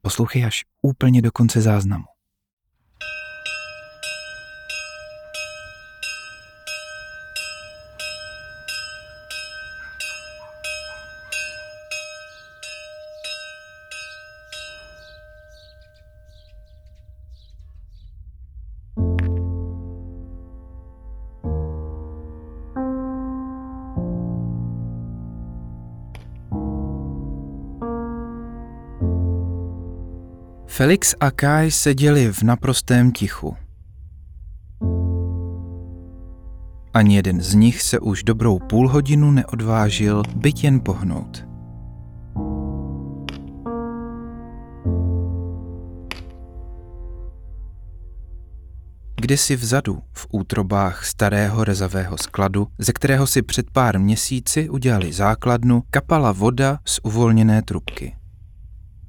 Poslouchej až úplně do konce záznamu. Felix a Kai seděli v naprostém tichu. Ani jeden z nich se už dobrou půl hodinu neodvážil byt jen pohnout. Kdysi vzadu, v útrobách starého rezavého skladu, ze kterého si před pár měsíci udělali základnu, kapala voda z uvolněné trubky.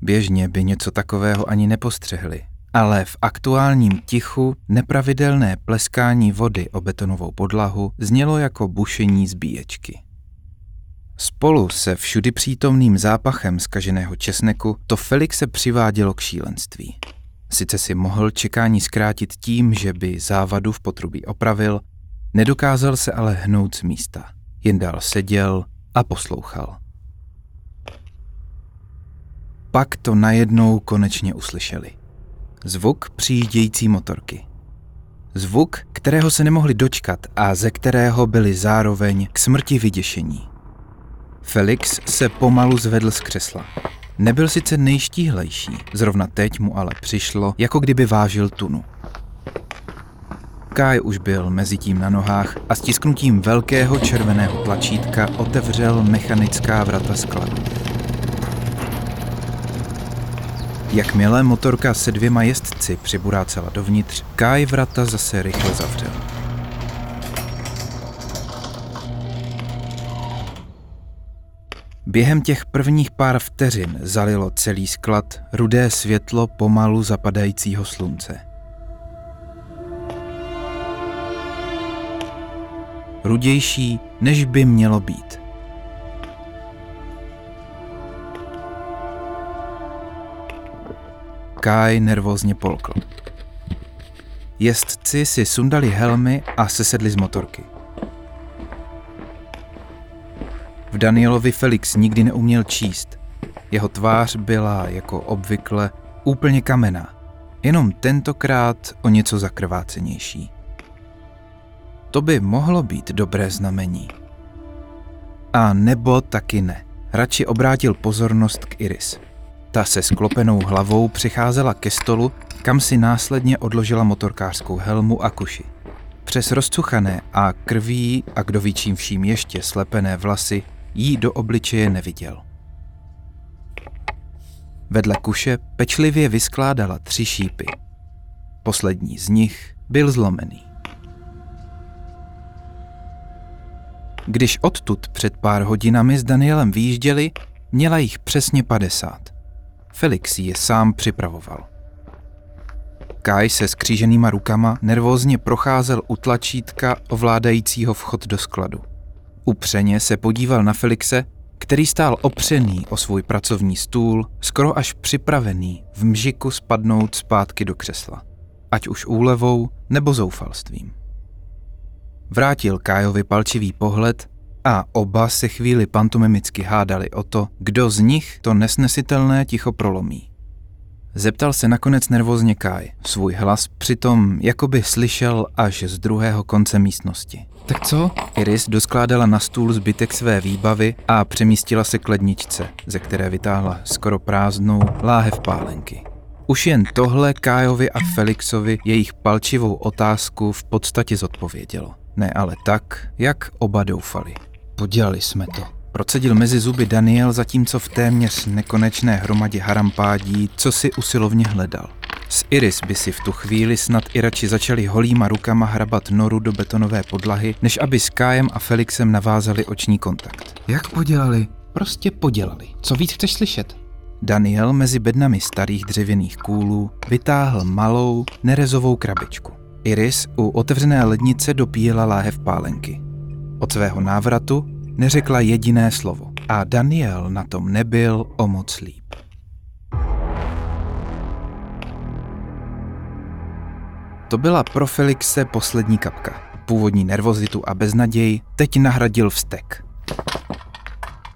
Běžně by něco takového ani nepostřehli, ale v aktuálním tichu nepravidelné pleskání vody o betonovou podlahu znělo jako bušení zbíječky. Spolu se všudy přítomným zápachem skaženého česneku to Felixe přivádělo k šílenství. Sice si mohl čekání zkrátit tím, že by závadu v potrubí opravil, nedokázal se ale hnout z místa. Jen dál seděl a poslouchal. Pak to najednou konečně uslyšeli. Zvuk přijíždějící motorky. Zvuk, kterého se nemohli dočkat a ze kterého byli zároveň k smrti vyděšení. Felix se pomalu zvedl z křesla. Nebyl sice nejštíhlejší, zrovna teď mu ale přišlo, jako kdyby vážil tunu. Kai už byl mezi tím na nohách a stisknutím velkého červeného tlačítka otevřel mechanická vrata skladu. Jakmile motorka se dvěma jezdci přiburácela dovnitř, Kai vrata zase rychle zavřel. Během těch prvních pár vteřin zalilo celý sklad rudé světlo pomalu zapadajícího slunce. Rudější, než by mělo být. Kai nervózně polkl. Jezdci si sundali helmy a sesedli z motorky. V Danielovi Felix nikdy neuměl číst. Jeho tvář byla, jako obvykle, úplně kamená, jenom tentokrát o něco zakrvácenější. To by mohlo být dobré znamení. A nebo taky ne. Radši obrátil pozornost k Iris. Ta se sklopenou hlavou přicházela ke stolu, kam si následně odložila motorkářskou helmu a kuši. Přes rozcuchané a krví a kdo ví čím vším ještě slepené vlasy jí do obličeje neviděl. Vedle kuše pečlivě vyskládala tři šípy. Poslední z nich byl zlomený. Když odtud před pár hodinami s Danielem výjížděli, měla jich přesně 50. Felix je sám připravoval. Kai se skříženýma rukama nervózně procházel u tlačítka ovládajícího vchod do skladu. Upřeně se podíval na Felixe, který stál opřený o svůj pracovní stůl, skoro až připravený v mžiku spadnout zpátky do křesla, ať už úlevou nebo zoufalstvím. Vrátil Kájovi palčivý pohled a oba se chvíli pantomimicky hádali o to, kdo z nich to nesnesitelné ticho prolomí. Zeptal se nakonec nervózně Kai. Svůj hlas přitom jakoby slyšel až z druhého konce místnosti. Tak co? Iris doskládala na stůl zbytek své výbavy a přemístila se k ledničce, ze které vytáhla skoro prázdnou láhev pálenky. Už jen tohle Kájovi a Felixovi jejich palčivou otázku v podstatě zodpovědělo. Ne ale tak, jak oba doufali. Podělali jsme to. Procedil mezi zuby Daniel, zatímco v téměř nekonečné hromadě harampádí, co si usilovně hledal. S Iris by si v tu chvíli snad i radši začali holýma rukama hrabat noru do betonové podlahy, než aby s Kájem a Felixem navázali oční kontakt. Jak podělali? Prostě podělali. Co víc chceš slyšet? Daniel mezi bednami starých dřevěných kůlů vytáhl malou, nerezovou krabičku. Iris u otevřené lednice dopíjela láhev pálenky. Od svého návratu neřekla jediné slovo a Daniel na tom nebyl o moc líp. To byla pro Felixe poslední kapka. Původní nervozitu a beznaděj teď nahradil vztek.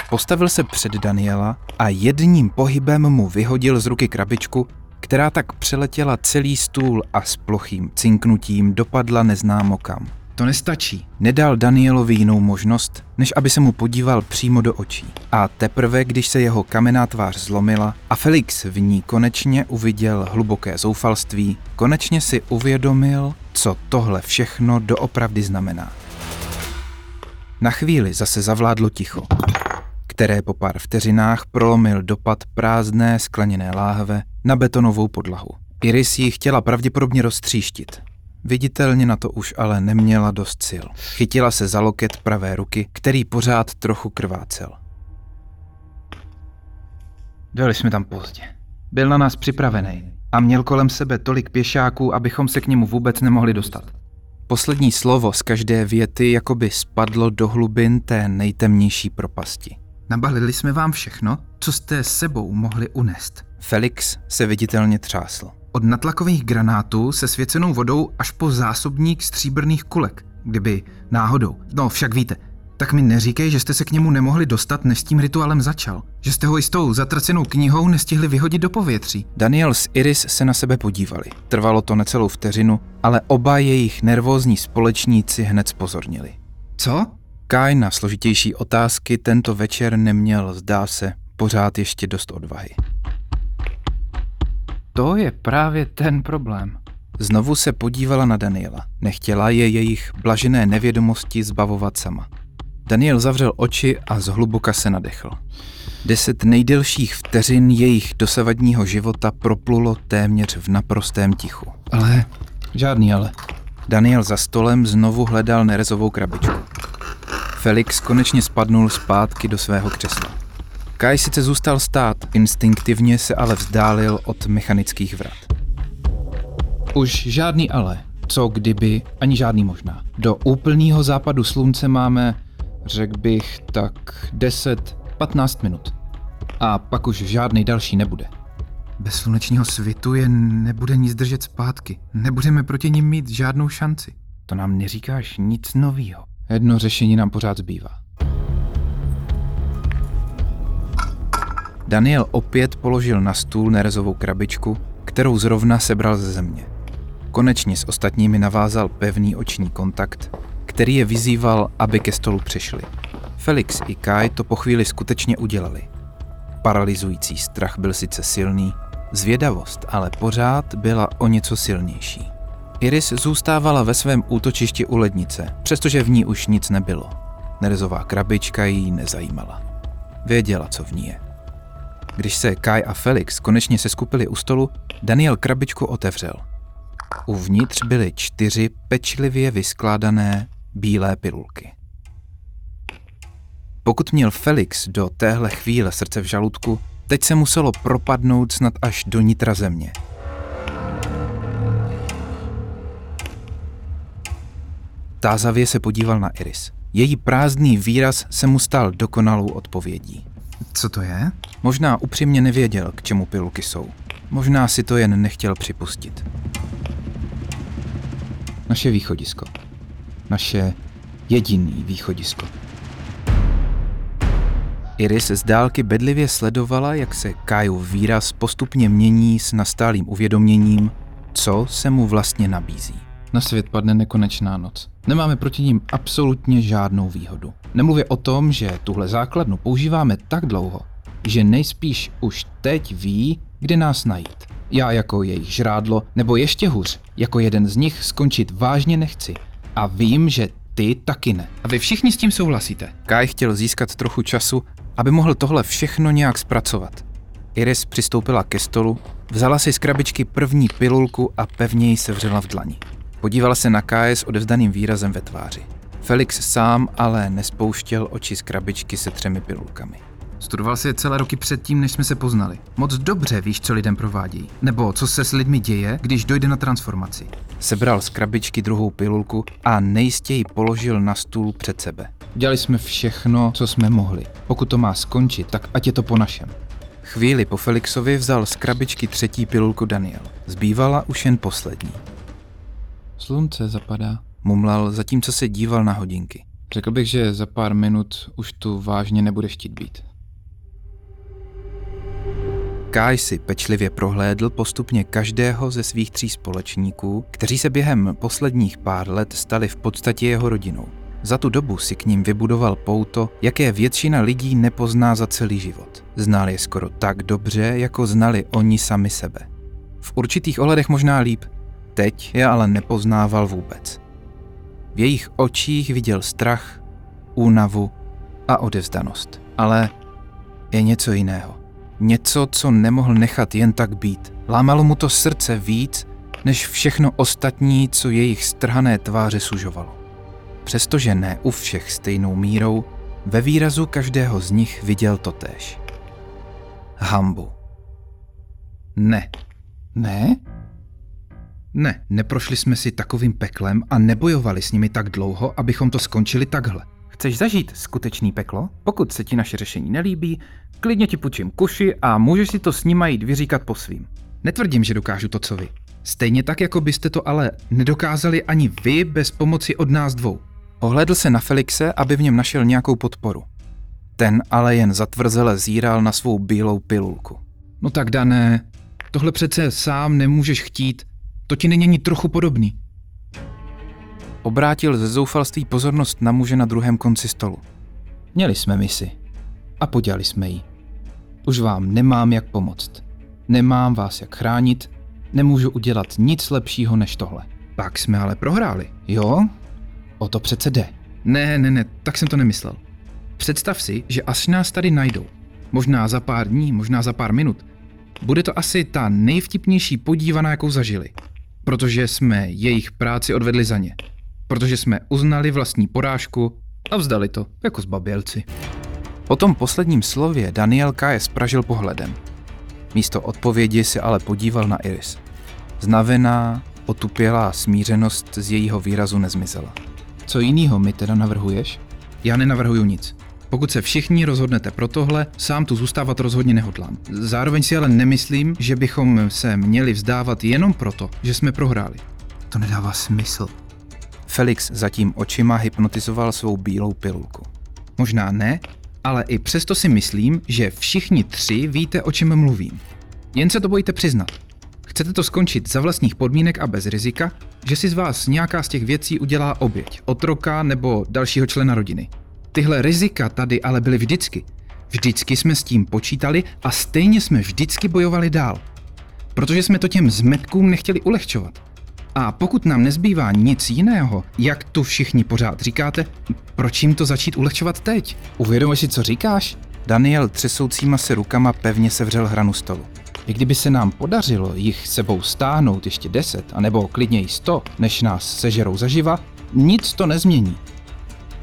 Postavil se před Daniela a jedním pohybem mu vyhodil z ruky krabičku, která tak přeletěla celý stůl a s plochým cinknutím dopadla neznámo kam. To nestačí. Nedal Danielovi jinou možnost, než aby se mu podíval přímo do očí. A teprve, když se jeho kamenná tvář zlomila a Felix v ní konečně uviděl hluboké zoufalství, konečně si uvědomil, co tohle všechno doopravdy znamená. Na chvíli zase zavládlo ticho, které po pár vteřinách prolomil dopad prázdné skleněné láhve na betonovou podlahu. Iris ji chtěla pravděpodobně roztříštit, Viditelně na to už ale neměla dost sil. Chytila se za loket pravé ruky, který pořád trochu krvácel. Dojeli jsme tam pozdě. Byl na nás připravený a měl kolem sebe tolik pěšáků, abychom se k němu vůbec nemohli dostat. Poslední slovo z každé věty jakoby spadlo do hlubin té nejtemnější propasti. Nabalili jsme vám všechno, co jste s sebou mohli unést. Felix se viditelně třásl. Od natlakových granátů se svěcenou vodou až po zásobník stříbrných kulek, kdyby náhodou. No však víte, tak mi neříkej, že jste se k němu nemohli dostat, než s tím rituálem začal. Že jste ho i s tou zatracenou knihou nestihli vyhodit do povětří. Daniel s Iris se na sebe podívali. Trvalo to necelou vteřinu, ale oba jejich nervózní společníci hned spozornili. Co? Kai na složitější otázky tento večer neměl, zdá se, pořád ještě dost odvahy. To je právě ten problém. Znovu se podívala na Daniela. Nechtěla je jejich blažené nevědomosti zbavovat sama. Daniel zavřel oči a zhluboka se nadechl. Deset nejdelších vteřin jejich dosavadního života proplulo téměř v naprostém tichu. Ale, žádný ale. Daniel za stolem znovu hledal nerezovou krabičku. Felix konečně spadnul zpátky do svého křesla. Kai sice zůstal stát, instinktivně se ale vzdálil od mechanických vrat. Už žádný ale. Co kdyby, ani žádný možná. Do úplného západu slunce máme, řekl bych, tak 10-15 minut. A pak už žádný další nebude. Bez slunečního svitu je nebude nic držet zpátky. Nebudeme proti ním mít žádnou šanci. To nám neříkáš nic novýho. Jedno řešení nám pořád zbývá. Daniel opět položil na stůl nerezovou krabičku, kterou zrovna sebral ze země. Konečně s ostatními navázal pevný oční kontakt, který je vyzýval, aby ke stolu přišli. Felix i Kai to po chvíli skutečně udělali. Paralyzující strach byl sice silný, zvědavost ale pořád byla o něco silnější. Iris zůstávala ve svém útočišti u lednice, přestože v ní už nic nebylo. Nerezová krabička jí nezajímala. Věděla, co v ní je. Když se Kai a Felix konečně seskupili u stolu, Daniel krabičku otevřel. Uvnitř byly čtyři pečlivě vyskládané bílé pilulky. Pokud měl Felix do téhle chvíle srdce v žaludku, teď se muselo propadnout snad až do nitra země. Tázavě se podíval na Iris. Její prázdný výraz se mu stal dokonalou odpovědí. Co to je? Možná upřímně nevěděl, k čemu pilulky jsou. Možná si to jen nechtěl připustit. Naše východisko. Naše jediný východisko. Iris z dálky bedlivě sledovala, jak se Kajův výraz postupně mění s nastálým uvědoměním, co se mu vlastně nabízí. Na svět padne nekonečná noc. Nemáme proti ním absolutně žádnou výhodu. Nemluvě o tom, že tuhle základnu používáme tak dlouho, že nejspíš už teď ví, kde nás najít. Já jako jejich žrádlo, nebo ještě hůř, jako jeden z nich skončit vážně nechci. A vím, že ty taky ne. A vy všichni s tím souhlasíte. Kai chtěl získat trochu času, aby mohl tohle všechno nějak zpracovat. Iris přistoupila ke stolu, vzala si z krabičky první pilulku a pevně ji sevřela v dlani. Podívala se na Kai s odevzdaným výrazem ve tváři. Felix sám ale nespouštěl oči z krabičky se třemi pilulkami. Studoval si je celé roky předtím, než jsme se poznali. Moc dobře víš, co lidem provádějí. Nebo co se s lidmi děje, když dojde na transformaci. Sebral z krabičky druhou pilulku a nejistěji položil na stůl před sebe. Dělali jsme všechno, co jsme mohli. Pokud to má skončit, tak ať je to po našem. Chvíli po Felixovi vzal z krabičky třetí pilulku Daniel. Zbývala už jen poslední. Slunce zapadá. Mumlal, zatímco se díval na hodinky. Řekl bych, že za pár minut už tu vážně nebude chtít být. Kai si pečlivě prohlédl postupně každého ze svých tří společníků, kteří se během posledních pár let stali v podstatě jeho rodinou. Za tu dobu si k ním vybudoval pouto, jaké většina lidí nepozná za celý život. Znal je skoro tak dobře, jako znali oni sami sebe. V určitých ohledech možná líp, teď je ale nepoznával vůbec. V jejich očích viděl strach, únavu a odevzdanost. Ale je něco jiného. Něco, co nemohl nechat jen tak být. Lámalo mu to srdce víc, než všechno ostatní, co jejich strhané tváře sužovalo. Přestože ne u všech stejnou mírou, ve výrazu každého z nich viděl totéž. Hambu. Ne. Ne? Ne, neprošli jsme si takovým peklem a nebojovali s nimi tak dlouho, abychom to skončili takhle. Chceš zažít skutečný peklo? Pokud se ti naše řešení nelíbí, klidně ti půjčím kuši a můžeš si to s nima jít vyříkat po svým. Netvrdím, že dokážu to, co vy. Stejně tak, jako byste to ale nedokázali ani vy bez pomoci od nás dvou. Ohledl se na Felixe, aby v něm našel nějakou podporu. Ten ale jen zatvrzele zíral na svou bílou pilulku. No tak dané, tohle přece sám nemůžeš chtít. To ti není ani trochu podobný. Obrátil ze zoufalství pozornost na muže na druhém konci stolu. Měli jsme misi. A podělali jsme ji. Už vám nemám jak pomoct. Nemám vás jak chránit. Nemůžu udělat nic lepšího než tohle. Pak jsme ale prohráli. Jo? O to přece jde. Ne, ne, ne, tak jsem to nemyslel. Představ si, že až nás tady najdou, možná za pár dní, možná za pár minut, bude to asi ta nejvtipnější podívaná, jakou zažili. Protože jsme jejich práci odvedli za ně. Protože jsme uznali vlastní porážku a vzdali to, jako zbabělci. Po tom posledním slově Daniel K. spražil pohledem. Místo odpovědi se ale podíval na Iris. Znavená, otupělá smířenost z jejího výrazu nezmizela. Co jinýho mi teda navrhuješ? Já nenavrhuju nic. Pokud se všichni rozhodnete pro tohle, sám tu zůstávat rozhodně nehodlám. Zároveň si ale nemyslím, že bychom se měli vzdávat jenom proto, že jsme prohráli. To nedává smysl. Felix zatím očima hypnotizoval svou bílou pilulku. Možná ne, ale i přesto si myslím, že všichni tři víte, o čem mluvím. Jen se to bojíte přiznat. Chcete to skončit za vlastních podmínek a bez rizika, že si z vás nějaká z těch věcí udělá oběť, otroka nebo dalšího člena rodiny. Tyhle rizika tady ale byly vždycky. Vždycky jsme s tím počítali a stejně jsme vždycky bojovali dál. Protože jsme to těm zmetkům nechtěli ulehčovat. A pokud nám nezbývá nic jiného, jak tu všichni pořád říkáte, proč jim to začít ulehčovat teď? Uvědomuješ si, co říkáš? Daniel třesoucíma se rukama pevně sevřel hranu stolu. I kdyby se nám podařilo jich sebou stáhnout ještě deset, anebo klidně i sto, než nás sežerou zaživa, nic to nezmění.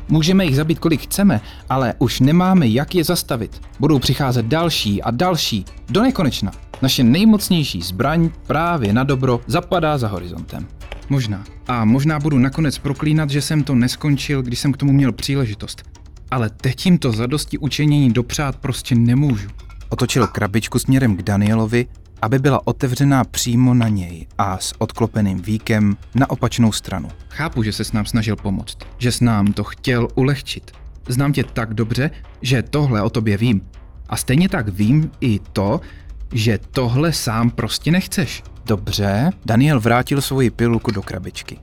Můžeme jich zabít kolik chceme, ale už nemáme jak je zastavit. Budou přicházet další a další, do nekonečna. Naše nejmocnější zbraň právě na dobro zapadá za horizontem. Možná. A možná budu nakonec proklínat, že jsem to neskončil, když jsem k tomu měl příležitost. Ale teď jim to zadosti učenění dopřát prostě nemůžu. Otočil krabičku směrem k Danielovi, aby byla otevřená přímo na něj a s odklopeným víkem na opačnou stranu. Chápu, že se s nám snažil pomoct, že s nám to chtěl ulehčit. Znám tě tak dobře, že tohle o tobě vím. A stejně tak vím i to, že tohle sám prostě nechceš. Dobře, Daniel vrátil svoji pilulku do krabičky.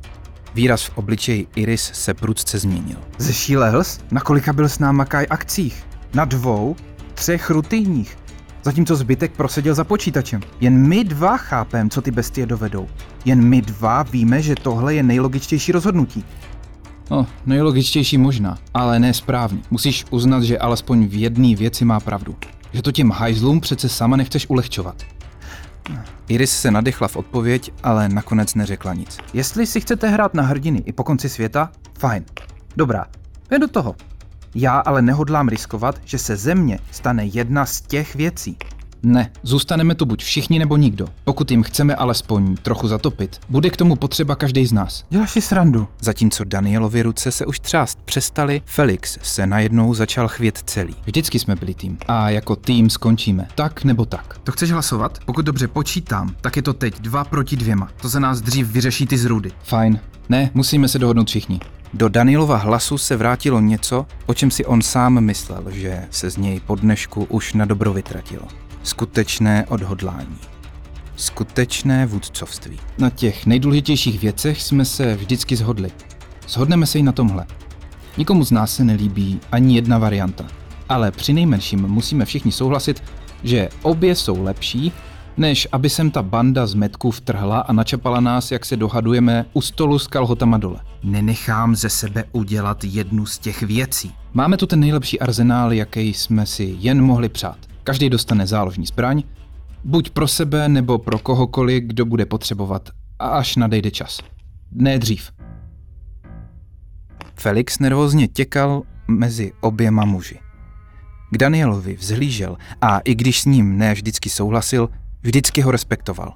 Výraz v obličeji Iris se prudce změnil. Zešílel jsi? Na kolika byl s náma Kai akcích? Na dvou? Třech rutinních? Zatímco zbytek proseděl za počítačem. Jen my dva chápem, co ty bestie dovedou. Jen my dva víme, že tohle je nejlogičtější rozhodnutí. No, nejlogičtější možná, ale ne správný. Musíš uznat, že alespoň v jedné věci má pravdu. Že to těm hajzlům přece sama nechceš ulehčovat. Iris se nadechla v odpověď, ale nakonec neřekla nic. Jestli si chcete hrát na hrdiny i po konci světa, fajn. Dobrá, jen do toho. Já ale nehodlám riskovat, že se země stane jedna z těch věcí. Ne, zůstaneme tu buď všichni nebo nikdo. Pokud jim chceme alespoň trochu zatopit, bude k tomu potřeba každý z nás. Děláš si srandu. Zatímco Danielovi ruce se už třást přestaly, Felix se najednou začal chvět celý. Vždycky jsme byli tým. A jako tým skončíme. Tak nebo tak. To chceš hlasovat? Pokud dobře počítám, tak je to teď dva proti dvěma. To za nás dřív vyřeší ty zrudy. Fajn. Ne, musíme se dohodnout všichni. Do Danielova hlasu se vrátilo něco, o čem si on sám myslel, že se z něj po dnešku už na dobro vytratilo. Skutečné odhodlání. Skutečné vůdcovství. Na těch nejdůležitějších věcech jsme se vždycky shodli. Shodneme se i na tomhle. Nikomu z nás se nelíbí ani jedna varianta. Ale při nejmenším musíme všichni souhlasit, že obě jsou lepší, než aby sem ta banda z metků vtrhla a načapala nás, jak se dohadujeme u stolu s kalhotama dole. Nenechám ze sebe udělat jednu z těch věcí. Máme tu ten nejlepší arzenál, jaký jsme si jen mohli přát. Každý dostane záložní zbraň, buď pro sebe nebo pro kohokoliv, kdo bude potřebovat, a až nadejde čas. Ne dřív. Felix nervózně těkal mezi oběma muži. K Danielovi vzhlížel a i když s ním ne vždycky souhlasil, vždycky ho respektoval.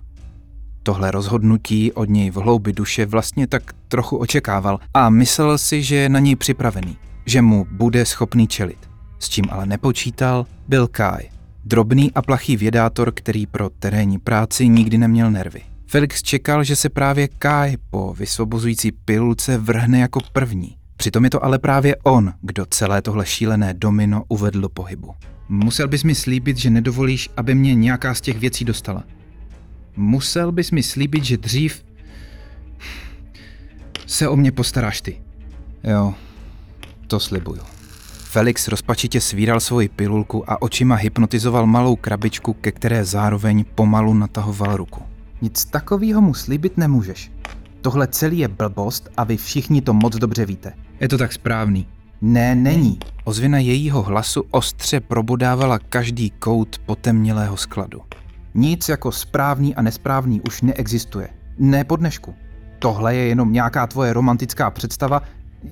Tohle rozhodnutí od něj v hloubi duše vlastně tak trochu očekával a myslel si, že je na něj připravený, že mu bude schopný čelit. S čím ale nepočítal, byl Kai. Drobný a plachý vědátor, který pro terénní práci nikdy neměl nervy. Felix čekal, že se právě Kai po vysvobozující pilulce vrhne jako první. Přitom je to ale právě on, kdo celé tohle šílené domino uvedl pohybu. Musel bys mi slíbit, že nedovolíš, aby mě nějaká z těch věcí dostala. Musel bys mi slíbit, že dřív se o mě postaráš ty. Jo, to slibuju. Felix rozpačitě svíral svoji pilulku a očima hypnotizoval malou krabičku, ke které zároveň pomalu natahoval ruku. Nic takového mu slíbit nemůžeš. Tohle celý je blbost a vy všichni to moc dobře víte. Je to tak správný. Ne, není. Ozvěna jejího hlasu ostře probodávala každý kout potemnělého skladu. Nic jako správný a nesprávný už neexistuje. Ne po dnešku. Tohle je jenom nějaká tvoje romantická představa,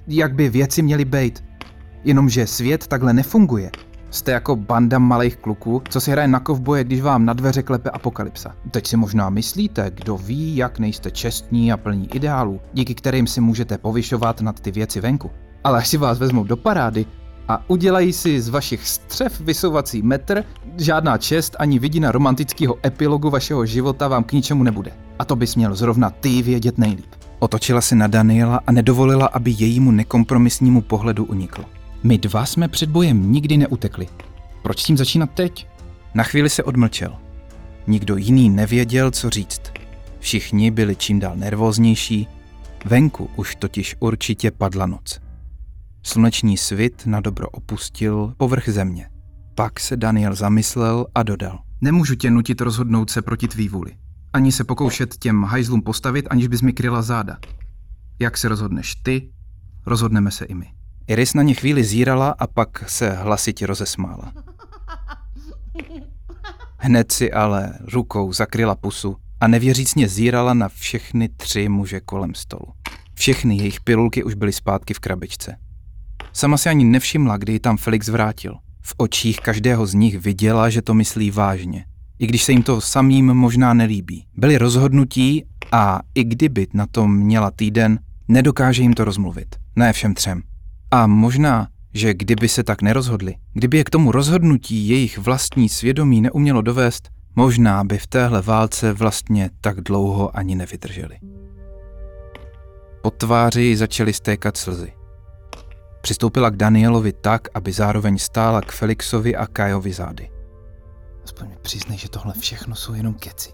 jak by věci měly být. Jenomže svět takhle nefunguje. Jste jako banda malých kluků, co si hraje na kovboje, když vám na dveře klepe apokalypsa. Teď si možná myslíte, kdo ví, jak nejste čestní a plní ideálů, díky kterým si můžete povyšovat nad ty věci venku. Ale až si vás vezmou do parády a udělají si z vašich střev vysouvací metr, žádná čest ani vidina romantického epilogu vašeho života vám k ničemu nebude. A to bys měl zrovna ty vědět nejlíp. Otočila se na Daniela a nedovolila, aby jejímu nekompromisnímu pohledu unikl. My dva jsme před bojem nikdy neutekli. Proč s tím začínat teď? Na chvíli se odmlčel. Nikdo jiný nevěděl, co říct. Všichni byli čím dál nervóznější, venku už totiž určitě padla noc. Sluneční svit na dobro opustil povrch země. Pak se Daniel zamyslel a dodal. Nemůžu tě nutit rozhodnout se proti tvý vůli. Ani se pokoušet těm hajzlům postavit, aniž bys mi kryla záda. Jak se rozhodneš ty, rozhodneme se i my. Iris na ně chvíli zírala a pak se hlasitě rozesmála. Hned si ale rukou zakryla pusu a nevěřícně zírala na všechny tři muže kolem stolu. Všechny jejich pilulky už byly zpátky v krabičce. Sama si ani nevšimla, kdy ji tam Felix vrátil. V očích každého z nich viděla, že to myslí vážně. I když se jim to samým možná nelíbí. Byli rozhodnutí a i kdyby na tom měla týden, nedokáže jim to rozmluvit. Ne všem třem. A možná, že kdyby se tak nerozhodli, kdyby je k tomu rozhodnutí jejich vlastní svědomí neumělo dovést, možná by v téhle válce vlastně tak dlouho ani nevydrželi. Po tváři začaly stékat slzy. Přistoupila k Danielovi tak, aby zároveň stála k Felixovi a Kajovi zády. Aspoň mi přiznej, že tohle všechno jsou jenom keci.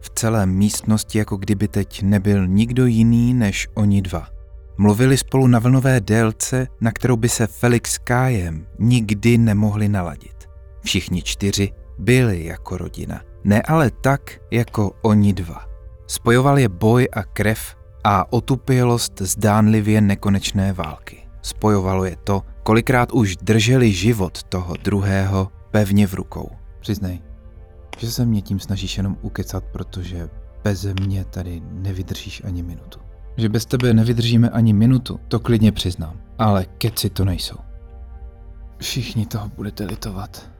V celé místnosti, jako kdyby teď nebyl nikdo jiný než oni dva. Mluvili spolu na vlnové délce, na kterou by se Felix s Kájem nikdy nemohli naladit. Všichni čtyři byli jako rodina. Ne ale tak, jako oni dva. Spojoval je boj a krev a otupělost zdánlivě nekonečné války. Spojovalo je to, kolikrát už drželi život toho druhého pevně v rukou. Přiznej, že se mě tím snažíš jenom ukecat, protože bez mě tady nevydržíš ani minutu. Že bez tebe nevydržíme ani minutu, to klidně přiznám. Ale keci to nejsou. Všichni toho budete litovat.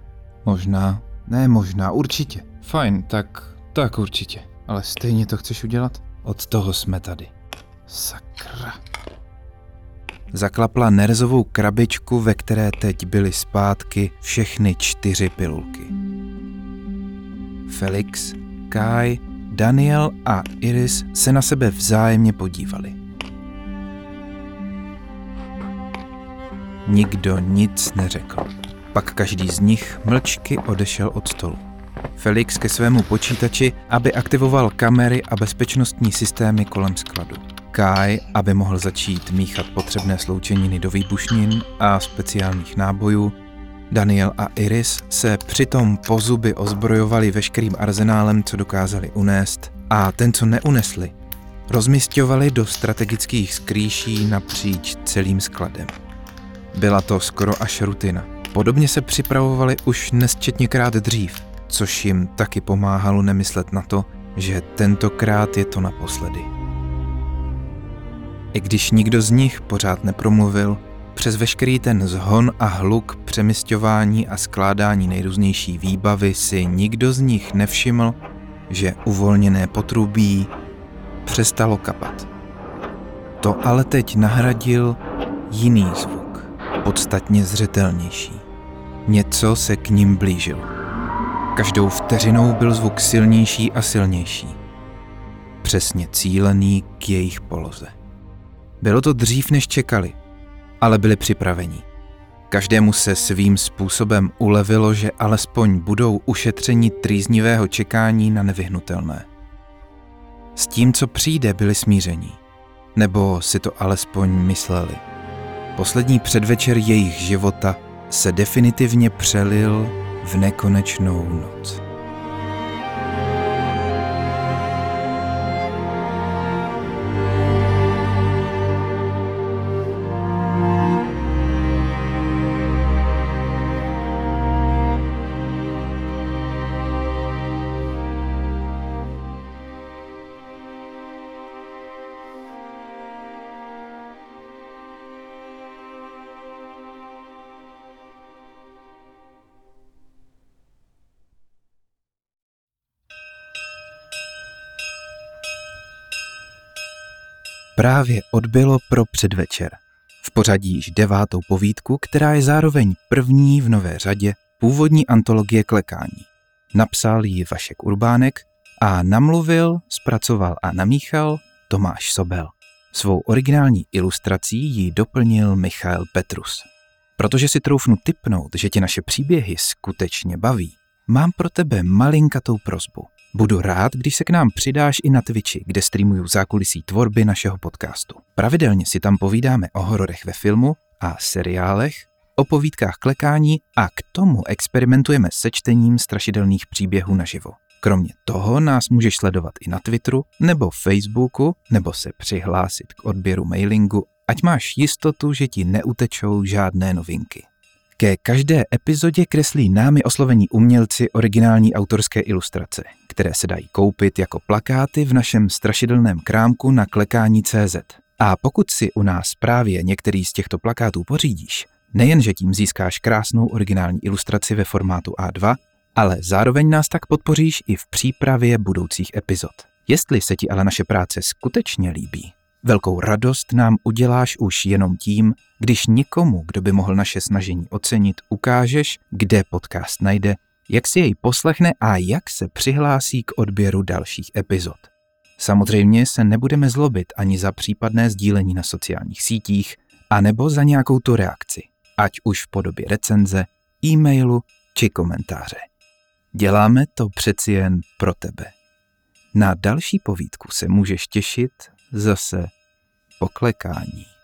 Možná, Ne možná, určitě. Fajn, tak, tak určitě. Ale stejně to chceš udělat? Od toho jsme tady. Sakra. Zaklapla nerzovou krabičku, ve které teď byly zpátky všechny čtyři pilulky. Felix, Kai, Daniel a Iris se na sebe vzájemně podívali. Nikdo nic neřekl. Pak každý z nich mlčky odešel od stolu. Felix ke svému počítači, aby aktivoval kamery a bezpečnostní systémy kolem skladu. Kai, aby mohl začít míchat potřebné sloučeniny do výbušnin a speciálních nábojů. Daniel a Iris se přitom po zuby ozbrojovali veškerým arzenálem, co dokázali unést, a ten, co neunesli, rozmistovali do strategických skrýší napříč celým skladem. Byla to skoro až rutina. Podobně se připravovali už nesčetněkrát dřív, což jim taky pomáhalo nemyslet na to, že tentokrát je to naposledy. I když nikdo z nich pořád nepromluvil, přes veškerý ten zhon a hluk přemysťování a skládání nejrůznější výbavy si nikdo z nich nevšiml, že uvolněné potrubí přestalo kapat. To ale teď nahradil jiný zvuk, podstatně zřetelnější. Něco se k ním blížilo. Každou vteřinou byl zvuk silnější a silnější. Přesně cílený k jejich poloze. Bylo to dřív, než čekali, ale byli připraveni. Každému se svým způsobem ulevilo, že alespoň budou ušetřeni trýznivého čekání na nevyhnutelné. S tím, co přijde, byli smíření. Nebo si to alespoň mysleli. Poslední předvečer jejich života se definitivně přelil v nekonečnou noc. Právě odbylo pro předvečer. V pořadí již devátou povídku, která je zároveň první v nové řadě původní antologie klekání. Napsal ji Vašek Urbánek a namluvil, zpracoval a namíchal Tomáš Sobel. Svou originální ilustrací ji doplnil Michal Petrus. Protože si troufnu typnout, že tě naše příběhy skutečně baví, mám pro tebe malinkatou prozbu – Budu rád, když se k nám přidáš i na Twitchi, kde streamuju zákulisí tvorby našeho podcastu. Pravidelně si tam povídáme o hororech ve filmu a seriálech, o povídkách klekání a k tomu experimentujeme se čtením strašidelných příběhů naživo. Kromě toho nás můžeš sledovat i na Twitteru nebo Facebooku, nebo se přihlásit k odběru mailingu, ať máš jistotu, že ti neutečou žádné novinky. Ke každé epizodě kreslí námi oslovení umělci originální autorské ilustrace, které se dají koupit jako plakáty v našem strašidelném krámku na klekání.cz. A pokud si u nás právě některý z těchto plakátů pořídíš, nejenže tím získáš krásnou originální ilustraci ve formátu A2, ale zároveň nás tak podpoříš i v přípravě budoucích epizod. Jestli se ti ale naše práce skutečně líbí, Velkou radost nám uděláš už jenom tím, když nikomu, kdo by mohl naše snažení ocenit, ukážeš, kde podcast najde, jak si jej poslechne a jak se přihlásí k odběru dalších epizod. Samozřejmě se nebudeme zlobit ani za případné sdílení na sociálních sítích, anebo za nějakou tu reakci, ať už v podobě recenze, e-mailu či komentáře. Děláme to přeci jen pro tebe. Na další povídku se můžeš těšit zase poklekání.